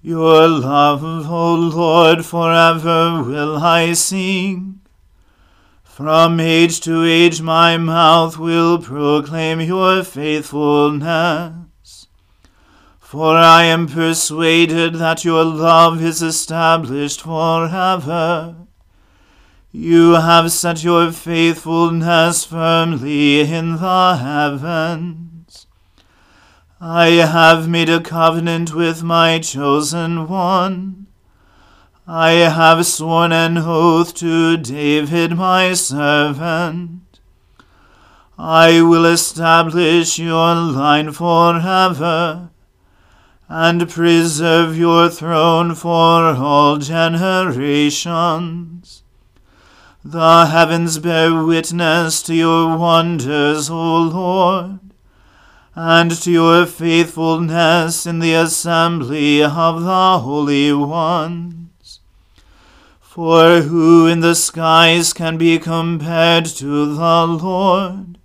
Your love, O Lord, forever will I sing. From age to age my mouth will proclaim your faithfulness. For I am persuaded that your love is established forever. You have set your faithfulness firmly in the heavens. I have made a covenant with my chosen one. I have sworn an oath to David my servant. I will establish your line forever, and preserve your throne for all generations. The heavens bear witness to your wonders, O Lord and to your faithfulness in the assembly of the holy ones. For who in the skies can be compared to the Lord?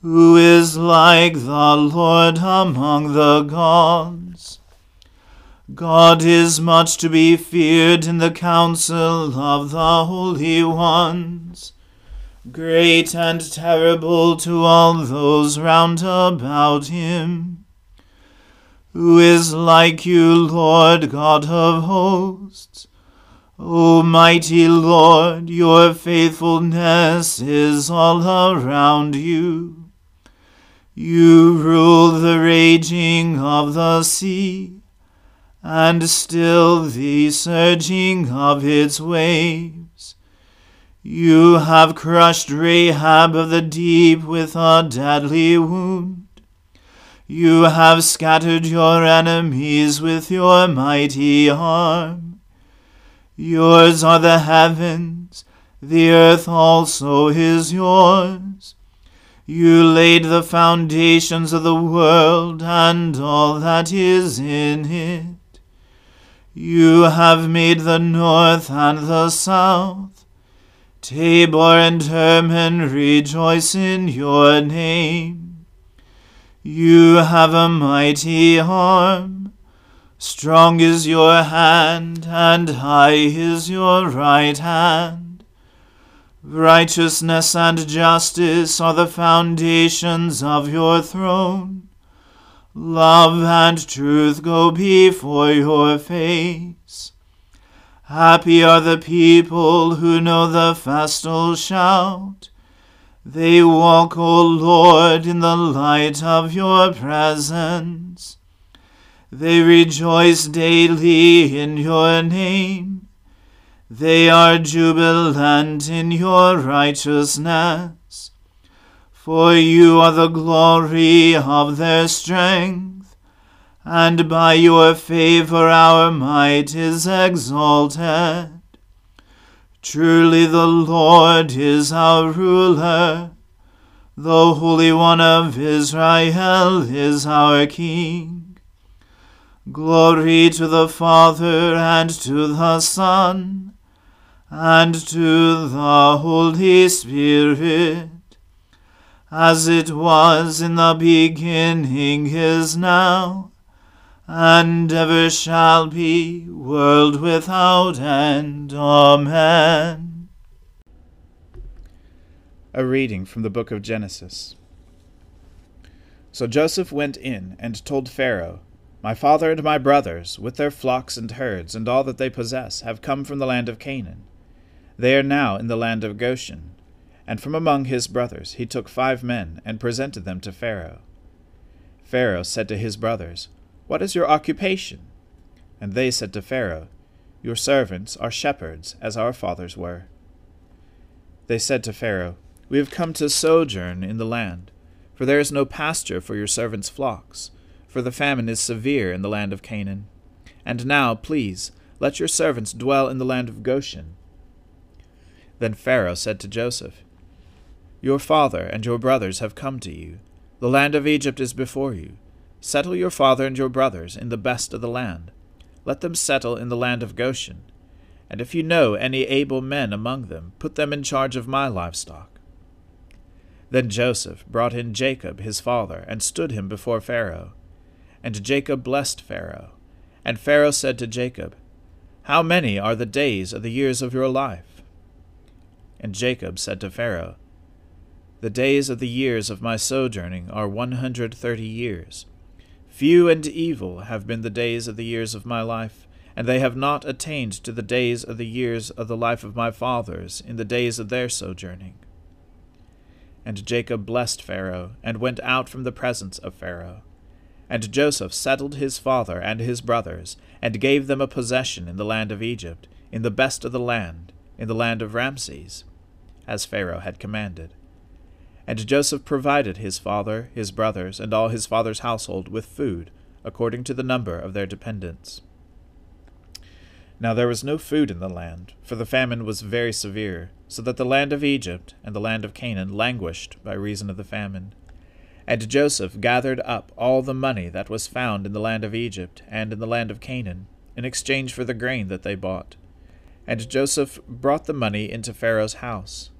Who is like the Lord among the gods? God is much to be feared in the council of the holy ones great and terrible to all those round about him. Who is like you, Lord God of hosts? O mighty Lord, your faithfulness is all around you. You rule the raging of the sea, and still the surging of its waves. You have crushed Rahab of the deep with a deadly wound. You have scattered your enemies with your mighty arm. Yours are the heavens, the earth also is yours. You laid the foundations of the world and all that is in it. You have made the north and the south. Tabor and Hermon rejoice in your name. You have a mighty arm. Strong is your hand, and high is your right hand. Righteousness and justice are the foundations of your throne. Love and truth go before your face. Happy are the people who know the festal shout. They walk, O Lord, in the light of your presence. They rejoice daily in your name. They are jubilant in your righteousness. For you are the glory of their strength, and by your favor our might is exalted. Truly the Lord is our ruler. The Holy One of Israel is our King. Glory to the Father and to the Son and to the Holy Spirit, as it was in the beginning is now, and ever shall be, world without end. Amen. A reading from the book of Genesis. So Joseph went in and told Pharaoh, My father and my brothers, with their flocks and herds and all that they possess, have come from the land of Canaan. They are now in the land of Goshen. And from among his brothers he took five men and presented them to Pharaoh. Pharaoh said to his brothers, What is your occupation? And they said to Pharaoh, Your servants are shepherds, as our fathers were. They said to Pharaoh, We have come to sojourn in the land, for there is no pasture for your servants' flocks, for the famine is severe in the land of Canaan. And now, please, let your servants dwell in the land of Goshen. Then Pharaoh said to Joseph, Your father and your brothers have come to you. The land of Egypt is before you. Settle your father and your brothers in the best of the land. Let them settle in the land of Goshen. And if you know any able men among them, put them in charge of my livestock. Then Joseph brought in Jacob his father, and stood him before Pharaoh. And Jacob blessed Pharaoh. And Pharaoh said to Jacob, How many are the days of the years of your life? And Jacob said to Pharaoh, The days of the years of my sojourning are one hundred thirty years. Few and evil have been the days of the years of my life, and they have not attained to the days of the years of the life of my fathers in the days of their sojourning. And Jacob blessed Pharaoh, and went out from the presence of Pharaoh. And Joseph settled his father and his brothers, and gave them a possession in the land of Egypt, in the best of the land, in the land of Ramses, as Pharaoh had commanded. And Joseph provided his father, his brothers, and all his father's household with food, according to the number of their dependents. Now there was no food in the land, for the famine was very severe, so that the land of Egypt and the land of Canaan languished by reason of the famine. And Joseph gathered up all the money that was found in the land of Egypt and in the land of Canaan, in exchange for the grain that they bought. And Joseph brought the money into Pharaoh's house.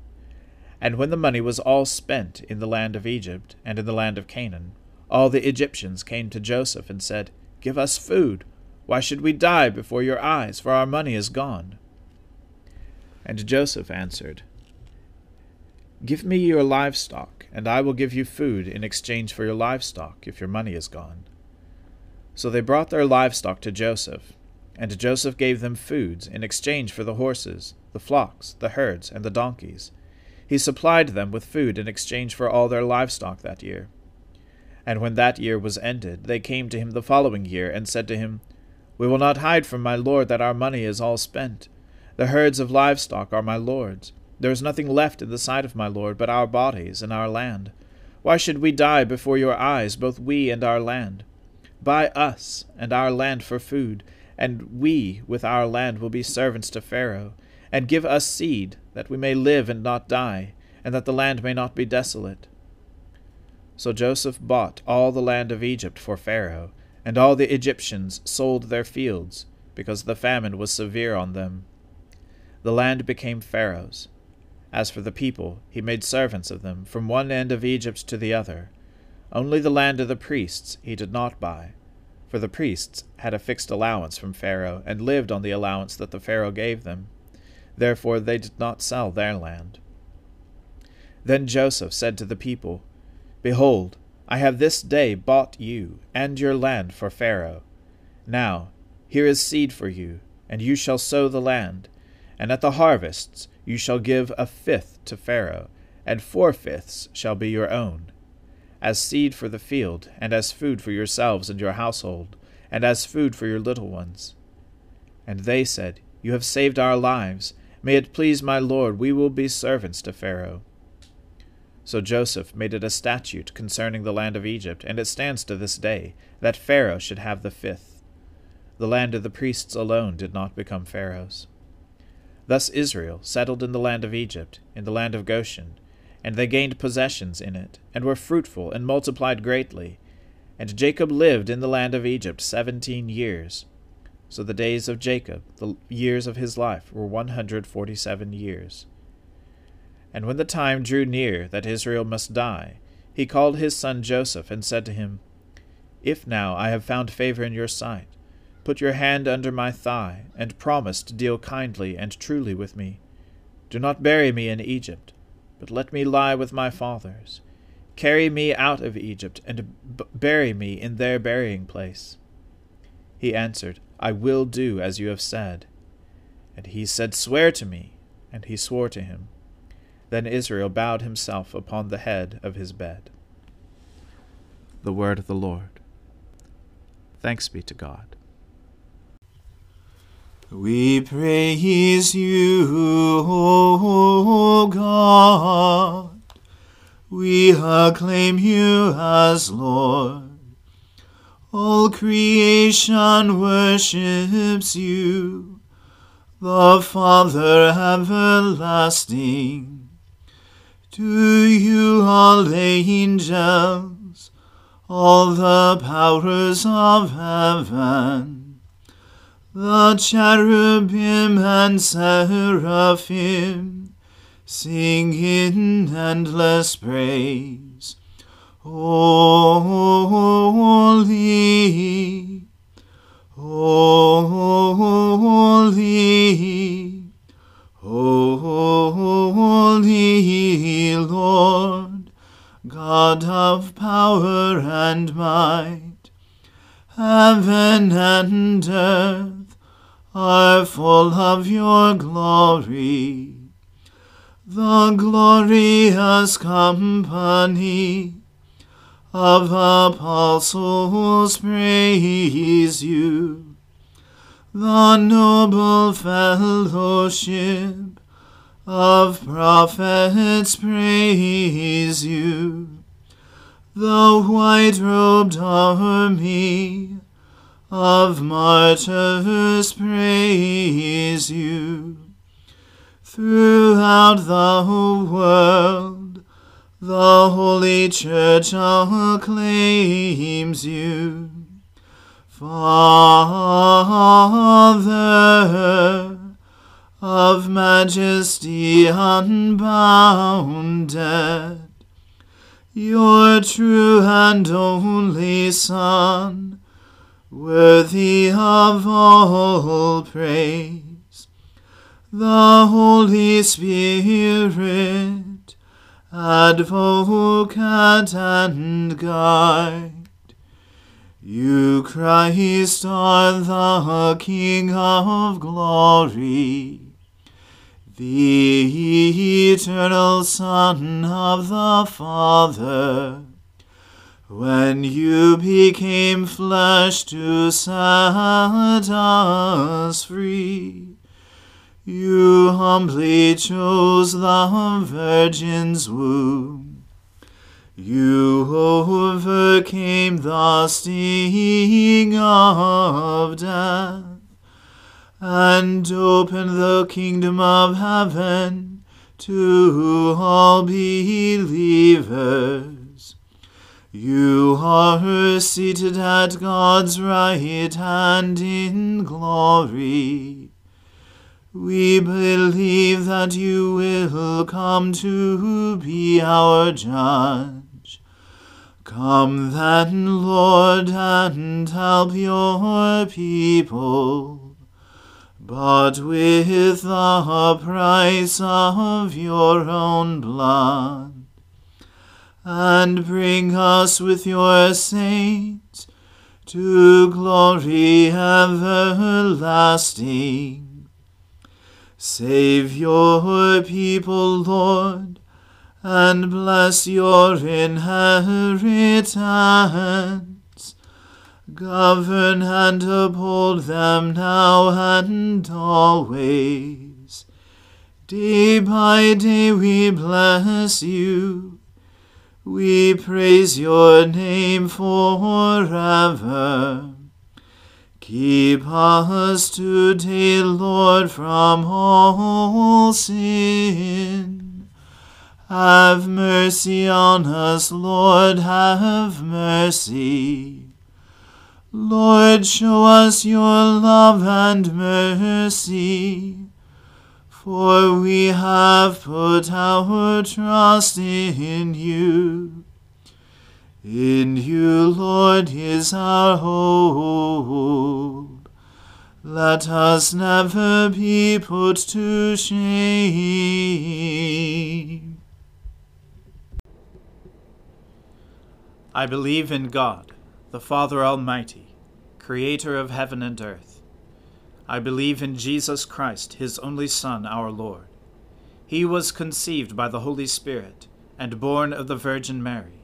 And when the money was all spent in the land of Egypt and in the land of Canaan, all the Egyptians came to Joseph and said, Give us food. Why should we die before your eyes? For our money is gone. And Joseph answered, Give me your livestock, and I will give you food in exchange for your livestock, if your money is gone. So they brought their livestock to Joseph, and Joseph gave them foods in exchange for the horses, the flocks, the herds, and the donkeys. He supplied them with food in exchange for all their livestock that year. And when that year was ended, they came to him the following year, and said to him, We will not hide from my lord that our money is all spent. The herds of livestock are my lord's, There is nothing left in the sight of my Lord but our bodies and our land. Why should we die before your eyes, both we and our land? Buy us and our land for food, and we with our land will be servants to Pharaoh, and give us seed, that we may live and not die, and that the land may not be desolate. So Joseph bought all the land of Egypt for Pharaoh, and all the Egyptians sold their fields, because the famine was severe on them. The land became Pharaoh's. As for the people, he made servants of them, from one end of Egypt to the other. Only the land of the priests he did not buy, for the priests had a fixed allowance from Pharaoh, and lived on the allowance that the Pharaoh gave them. Therefore they did not sell their land. Then Joseph said to the people, Behold, I have this day bought you and your land for Pharaoh. Now, here is seed for you, and you shall sow the land. And at the harvests you shall give a fifth to Pharaoh, and four fifths shall be your own, as seed for the field, and as food for yourselves and your household, and as food for your little ones. And they said, You have saved our lives. May it please my Lord, we will be servants to Pharaoh. So Joseph made it a statute concerning the land of Egypt, and it stands to this day, that Pharaoh should have the fifth. The land of the priests alone did not become Pharaoh's. Thus Israel settled in the land of Egypt, in the land of Goshen, and they gained possessions in it, and were fruitful, and multiplied greatly. And Jacob lived in the land of Egypt seventeen years. So the days of Jacob, the years of his life, were one hundred forty seven years. And when the time drew near that Israel must die, he called his son Joseph, and said to him, If now I have found favor in your sight, put your hand under my thigh, and promise to deal kindly and truly with me. Do not bury me in Egypt, but let me lie with my fathers. Carry me out of Egypt, and b- bury me in their burying place. He answered, I will do as you have said. And he said, Swear to me. And he swore to him. Then Israel bowed himself upon the head of his bed. The word of the Lord. Thanks be to God. We praise you, O God. We acclaim you as Lord. All creation worships you, the Father everlasting. To you all the angels, all the powers of heaven, the cherubim and seraphim, sing in endless praise. Holy, holy, Holy Lord, God of power and might, heaven and earth are full of your glory. The glorious company of apostles praise you the noble fellowship of prophets praise you. The white robed army of martyrs praise you. Throughout the world, the Holy Church acclaims you. Father of majesty unbounded, your true and only Son, worthy of all praise, the Holy Spirit, advocate and guide. You, Christ, are the King of glory, the eternal Son of the Father. When you became flesh to set us free, You humbly chose the Virgin's womb. You overcame the sting of death and opened the kingdom of heaven to all believers. You are seated at God's right hand in glory. We believe that you will come to be our judge. Come then, Lord, and help your people, but with the price of your own blood, and bring us with your saints to glory everlasting. Save your people, Lord, and bless your inheritance. Govern and uphold them now and always. Day by day we bless you. We praise your name forever. Keep us today, Lord, from all sin. Have mercy on us, Lord, have mercy. Lord, show us your love and mercy, for we have put our trust in you. In you, Lord, is our hope. Let us never be put to shame. I believe in God, the Father Almighty, creator of heaven and earth. I believe in Jesus Christ, his only Son, our Lord. He was conceived by the Holy Spirit and born of the Virgin Mary.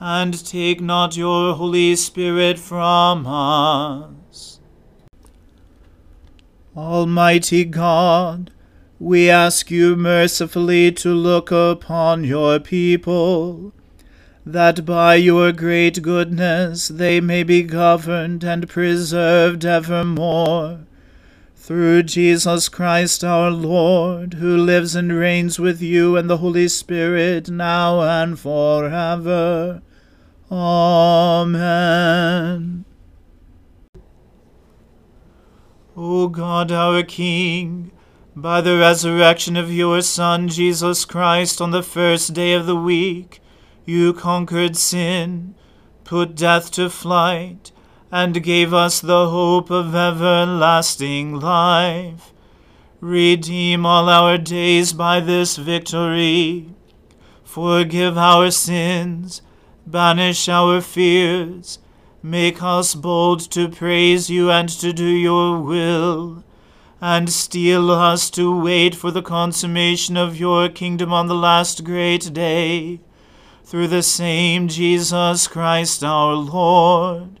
and take not your Holy Spirit from us. Almighty God, we ask you mercifully to look upon your people, that by your great goodness they may be governed and preserved evermore. Through Jesus Christ our Lord, who lives and reigns with you and the Holy Spirit now and forever. Amen. O God our King, by the resurrection of your Son Jesus Christ on the first day of the week, you conquered sin, put death to flight, and gave us the hope of everlasting life. Redeem all our days by this victory. Forgive our sins, banish our fears, make us bold to praise you and to do your will, and steel us to wait for the consummation of your kingdom on the last great day through the same Jesus Christ our Lord.